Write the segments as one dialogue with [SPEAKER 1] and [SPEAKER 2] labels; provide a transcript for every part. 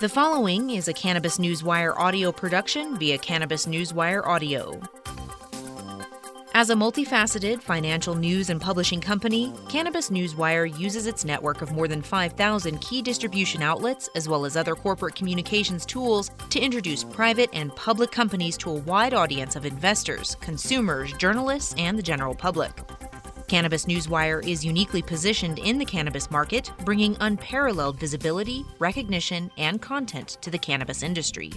[SPEAKER 1] The following is a Cannabis Newswire audio production via Cannabis Newswire Audio. As a multifaceted financial news and publishing company, Cannabis Newswire uses its network of more than 5,000 key distribution outlets, as well as other corporate communications tools, to introduce private and public companies to a wide audience of investors, consumers, journalists, and the general public. Cannabis Newswire is uniquely positioned in the cannabis market, bringing unparalleled visibility, recognition, and content to the cannabis industry.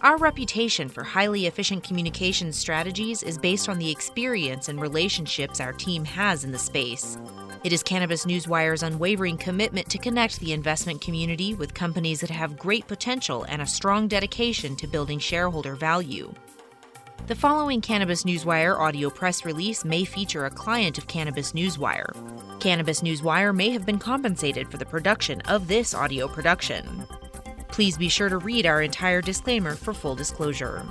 [SPEAKER 1] Our reputation for highly efficient communication strategies is based on the experience and relationships our team has in the space. It is Cannabis Newswire's unwavering commitment to connect the investment community with companies that have great potential and a strong dedication to building shareholder value. The following Cannabis Newswire audio press release may feature a client of Cannabis Newswire. Cannabis Newswire may have been compensated for the production of this audio production. Please be sure to read our entire disclaimer for full disclosure.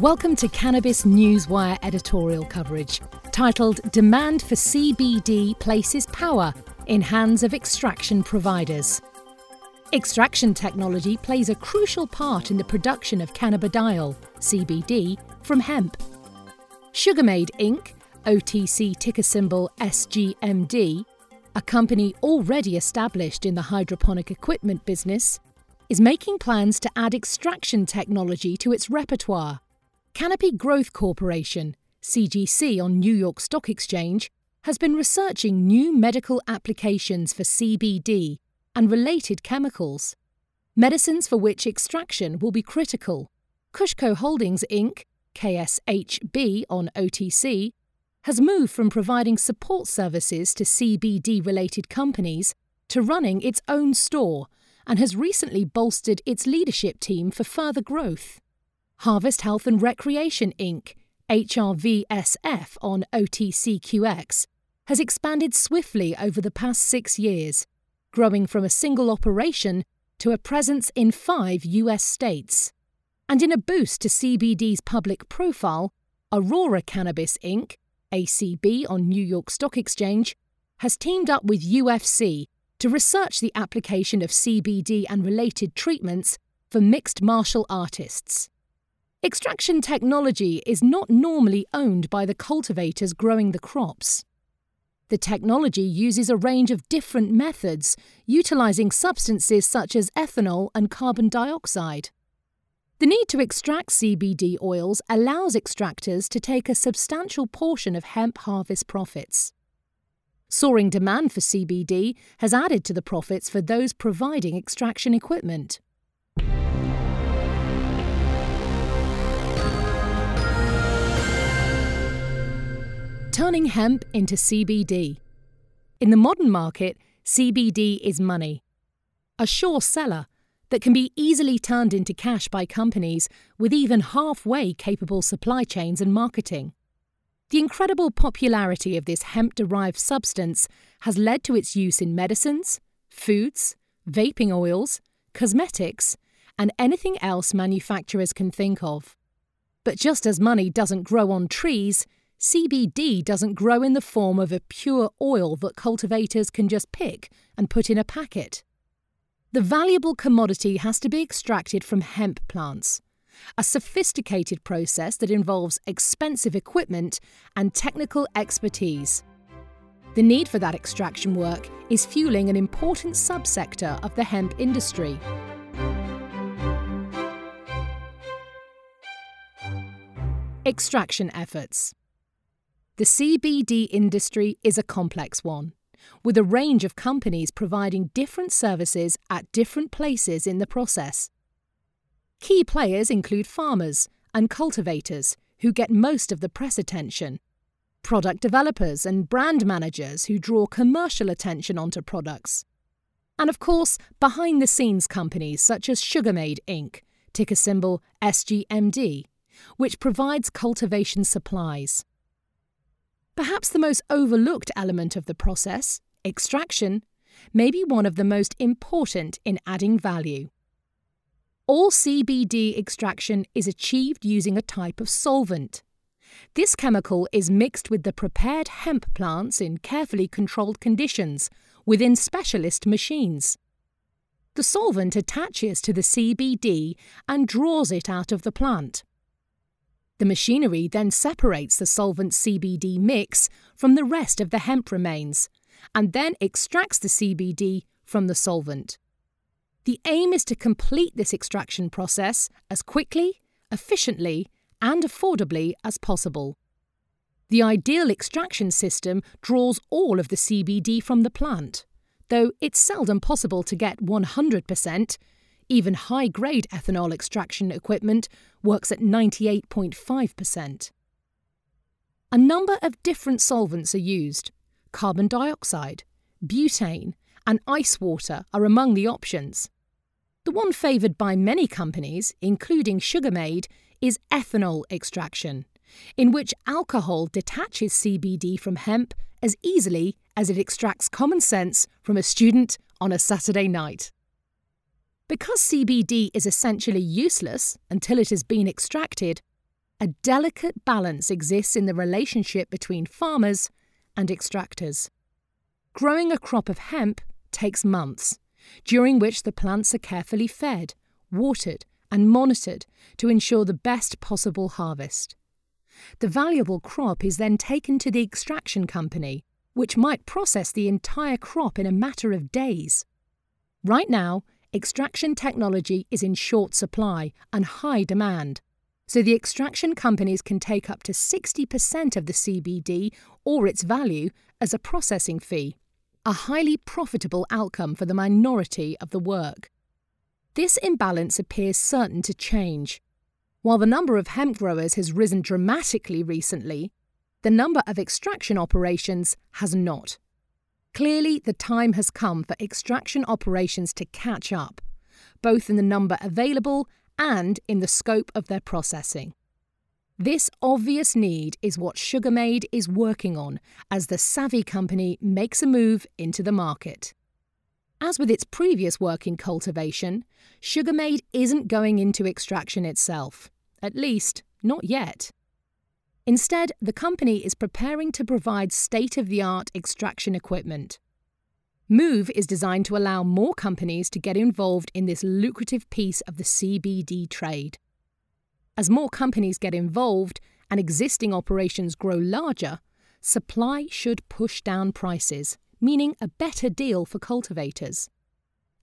[SPEAKER 2] Welcome to Cannabis Newswire editorial coverage titled Demand for CBD Places Power in Hands of Extraction Providers. Extraction technology plays a crucial part in the production of cannabidiol, CBD, from hemp. Sugarmade Inc., OTC ticker symbol SGMD, a company already established in the hydroponic equipment business, is making plans to add extraction technology to its repertoire. Canopy Growth Corporation, CGC on New York Stock Exchange, has been researching new medical applications for CBD and related chemicals, medicines for which extraction will be critical. KushCo Holdings Inc., KSHB on OTC, has moved from providing support services to CBD related companies to running its own store and has recently bolstered its leadership team for further growth. Harvest Health and Recreation Inc., HRVSF on OTCQX, has expanded swiftly over the past six years, growing from a single operation to a presence in five US states. And in a boost to CBD's public profile, Aurora Cannabis Inc., ACB on New York Stock Exchange, has teamed up with UFC to research the application of CBD and related treatments for mixed martial artists. Extraction technology is not normally owned by the cultivators growing the crops. The technology uses a range of different methods, utilizing substances such as ethanol and carbon dioxide. The need to extract CBD oils allows extractors to take a substantial portion of hemp harvest profits. Soaring demand for CBD has added to the profits for those providing extraction equipment. Turning hemp into CBD. In the modern market, CBD is money. A sure seller that can be easily turned into cash by companies with even halfway capable supply chains and marketing. The incredible popularity of this hemp derived substance has led to its use in medicines, foods, vaping oils, cosmetics, and anything else manufacturers can think of. But just as money doesn't grow on trees, CBD doesn't grow in the form of a pure oil that cultivators can just pick and put in a packet. The valuable commodity has to be extracted from hemp plants, a sophisticated process that involves expensive equipment and technical expertise. The need for that extraction work is fueling an important subsector of the hemp industry. Extraction efforts. The CBD industry is a complex one with a range of companies providing different services at different places in the process. Key players include farmers and cultivators, who get most of the press attention, product developers and brand managers who draw commercial attention onto products, and of course, behind the scenes companies such as Sugarmade Inc., ticker symbol SGMD, which provides cultivation supplies. Perhaps the most overlooked element of the process, extraction, may be one of the most important in adding value. All CBD extraction is achieved using a type of solvent. This chemical is mixed with the prepared hemp plants in carefully controlled conditions within specialist machines. The solvent attaches to the CBD and draws it out of the plant. The machinery then separates the solvent CBD mix from the rest of the hemp remains and then extracts the CBD from the solvent. The aim is to complete this extraction process as quickly, efficiently, and affordably as possible. The ideal extraction system draws all of the CBD from the plant, though it's seldom possible to get 100%. Even high grade ethanol extraction equipment works at 98.5%. A number of different solvents are used. Carbon dioxide, butane, and ice water are among the options. The one favoured by many companies, including Sugarmade, is ethanol extraction, in which alcohol detaches CBD from hemp as easily as it extracts common sense from a student on a Saturday night. Because CBD is essentially useless until it has been extracted, a delicate balance exists in the relationship between farmers and extractors. Growing a crop of hemp takes months, during which the plants are carefully fed, watered, and monitored to ensure the best possible harvest. The valuable crop is then taken to the extraction company, which might process the entire crop in a matter of days. Right now, extraction technology is in short supply and high demand, so the extraction companies can take up to 60% of the CBD or its value as a processing fee, a highly profitable outcome for the minority of the work. This imbalance appears certain to change. While the number of hemp growers has risen dramatically recently, the number of extraction operations has not. Clearly, the time has come for extraction operations to catch up, both in the number available and in the scope of their processing. This obvious need is what Sugarmade is working on as the Savvy Company makes a move into the market. As with its previous work in cultivation, Sugarmade isn't going into extraction itself, at least, not yet. Instead, the company is preparing to provide state of the art extraction equipment. Move is designed to allow more companies to get involved in this lucrative piece of the CBD trade. As more companies get involved and existing operations grow larger, supply should push down prices meaning a better deal for cultivators.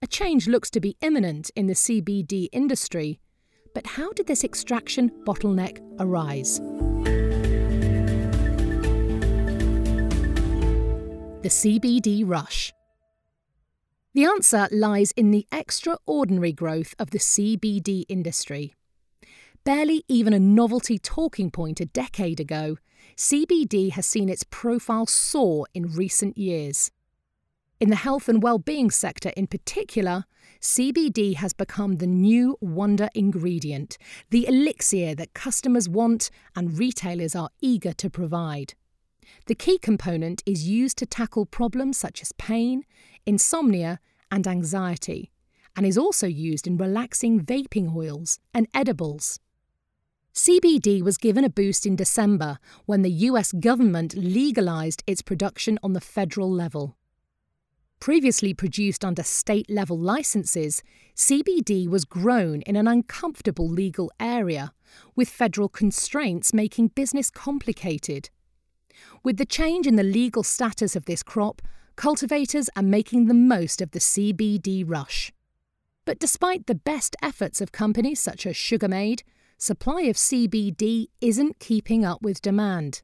[SPEAKER 2] A change looks to be imminent in the CBD industry, but how did this extraction bottleneck arise? The CBD rush. The answer lies in the extraordinary growth of the CBD industry. Barely even a novelty talking point a decade ago, CBD has seen its profile soar in recent years. In the health and well-being sector in particular, CBD has become the new wonder ingredient, the elixir that customers want and retailers are eager to provide. The key component is used to tackle problems such as pain, insomnia, and anxiety, and is also used in relaxing vaping oils and edibles. CBD was given a boost in December when the US government legalized its production on the federal level. Previously produced under state level licenses, CBD was grown in an uncomfortable legal area, with federal constraints making business complicated. With the change in the legal status of this crop, cultivators are making the most of the CBD rush. But despite the best efforts of companies such as Sugarmade, supply of CBD isn't keeping up with demand.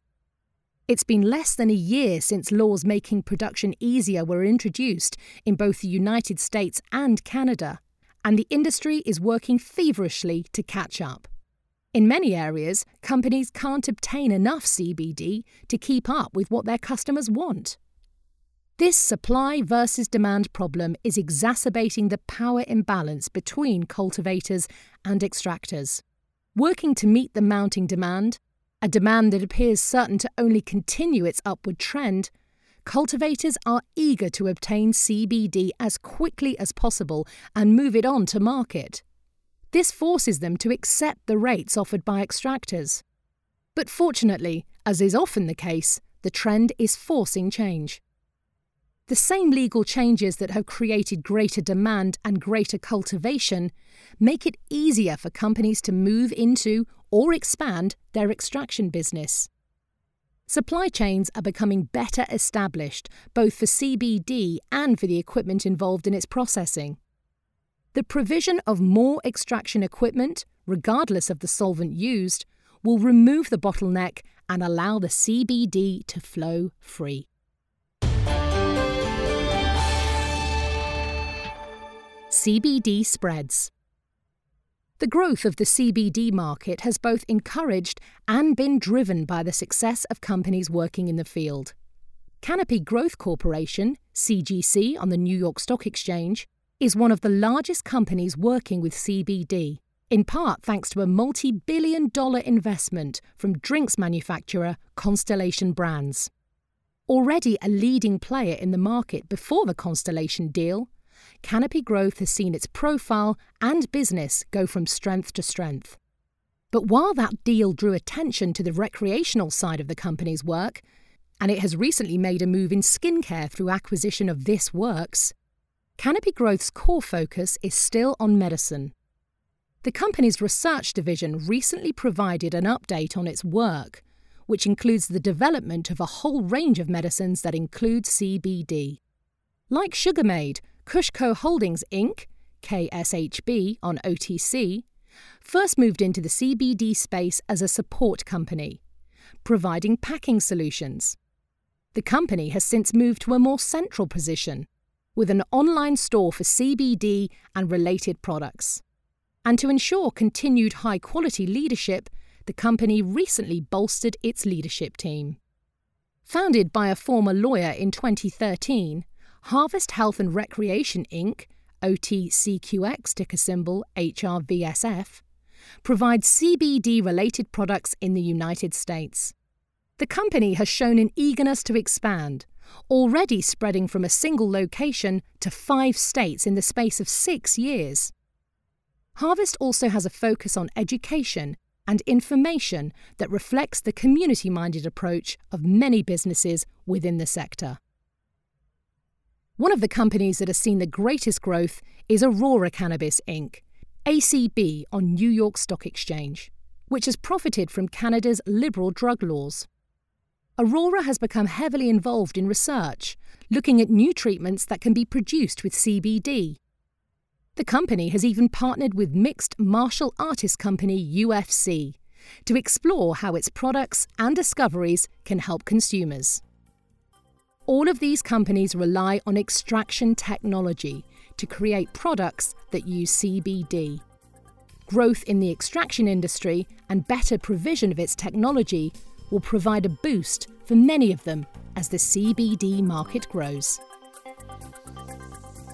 [SPEAKER 2] It's been less than a year since laws making production easier were introduced in both the United States and Canada, and the industry is working feverishly to catch up. In many areas, companies can't obtain enough CBD to keep up with what their customers want. This supply versus demand problem is exacerbating the power imbalance between cultivators and extractors. Working to meet the mounting demand, a demand that appears certain to only continue its upward trend, cultivators are eager to obtain CBD as quickly as possible and move it on to market. This forces them to accept the rates offered by extractors. But fortunately, as is often the case, the trend is forcing change. The same legal changes that have created greater demand and greater cultivation make it easier for companies to move into or expand their extraction business. Supply chains are becoming better established, both for CBD and for the equipment involved in its processing. The provision of more extraction equipment, regardless of the solvent used, will remove the bottleneck and allow the CBD to flow free. CBD spreads. The growth of the CBD market has both encouraged and been driven by the success of companies working in the field. Canopy Growth Corporation, CGC, on the New York Stock Exchange, is one of the largest companies working with CBD, in part thanks to a multi billion dollar investment from drinks manufacturer Constellation Brands. Already a leading player in the market before the Constellation deal, Canopy Growth has seen its profile and business go from strength to strength. But while that deal drew attention to the recreational side of the company's work, and it has recently made a move in skincare through acquisition of This Works, Canopy Growth's core focus is still on medicine. The company's research division recently provided an update on its work, which includes the development of a whole range of medicines that include CBD. Like Sugarmade, KushCo Holdings Inc., KSHB on OTC, first moved into the CBD space as a support company, providing packing solutions. The company has since moved to a more central position, with an online store for CBD and related products. And to ensure continued high quality leadership, the company recently bolstered its leadership team. Founded by a former lawyer in 2013, Harvest Health and Recreation Inc., OTCQX ticker symbol HRVSF, provides CBD related products in the United States. The company has shown an eagerness to expand, already spreading from a single location to five states in the space of six years. Harvest also has a focus on education and information that reflects the community minded approach of many businesses within the sector. One of the companies that has seen the greatest growth is Aurora Cannabis Inc., ACB on New York Stock Exchange, which has profited from Canada's liberal drug laws. Aurora has become heavily involved in research, looking at new treatments that can be produced with CBD. The company has even partnered with mixed martial artist company UFC to explore how its products and discoveries can help consumers. All of these companies rely on extraction technology to create products that use CBD. Growth in the extraction industry and better provision of its technology will provide a boost for many of them as the CBD market grows.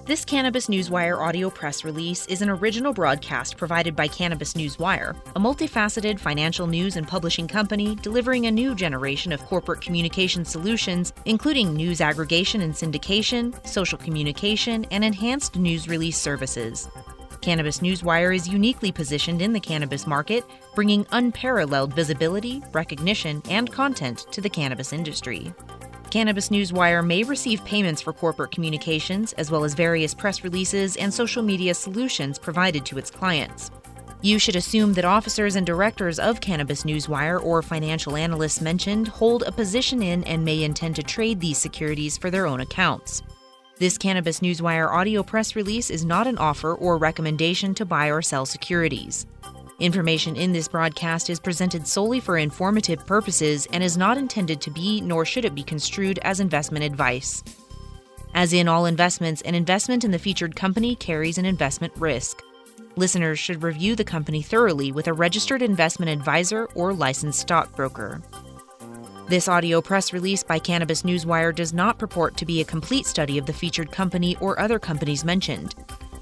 [SPEAKER 1] This Cannabis Newswire audio press release is an original broadcast provided by Cannabis Newswire, a multifaceted financial news and publishing company delivering a new generation of corporate communication solutions, including news aggregation and syndication, social communication, and enhanced news release services. Cannabis Newswire is uniquely positioned in the cannabis market, bringing unparalleled visibility, recognition, and content to the cannabis industry. Cannabis Newswire may receive payments for corporate communications, as well as various press releases and social media solutions provided to its clients. You should assume that officers and directors of Cannabis Newswire or financial analysts mentioned hold a position in and may intend to trade these securities for their own accounts. This Cannabis Newswire audio press release is not an offer or recommendation to buy or sell securities. Information in this broadcast is presented solely for informative purposes and is not intended to be, nor should it be construed as investment advice. As in all investments, an investment in the featured company carries an investment risk. Listeners should review the company thoroughly with a registered investment advisor or licensed stockbroker. This audio press release by Cannabis Newswire does not purport to be a complete study of the featured company or other companies mentioned.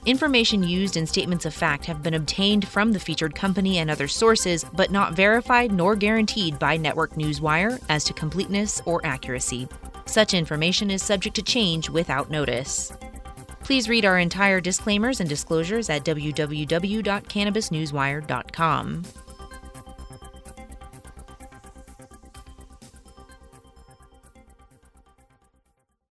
[SPEAKER 1] Information used in statements of fact have been obtained from the featured company and other sources, but not verified nor guaranteed by Network Newswire as to completeness or accuracy. Such information is subject to change without notice. Please read our entire disclaimers and disclosures at www.cannabisnewswire.com.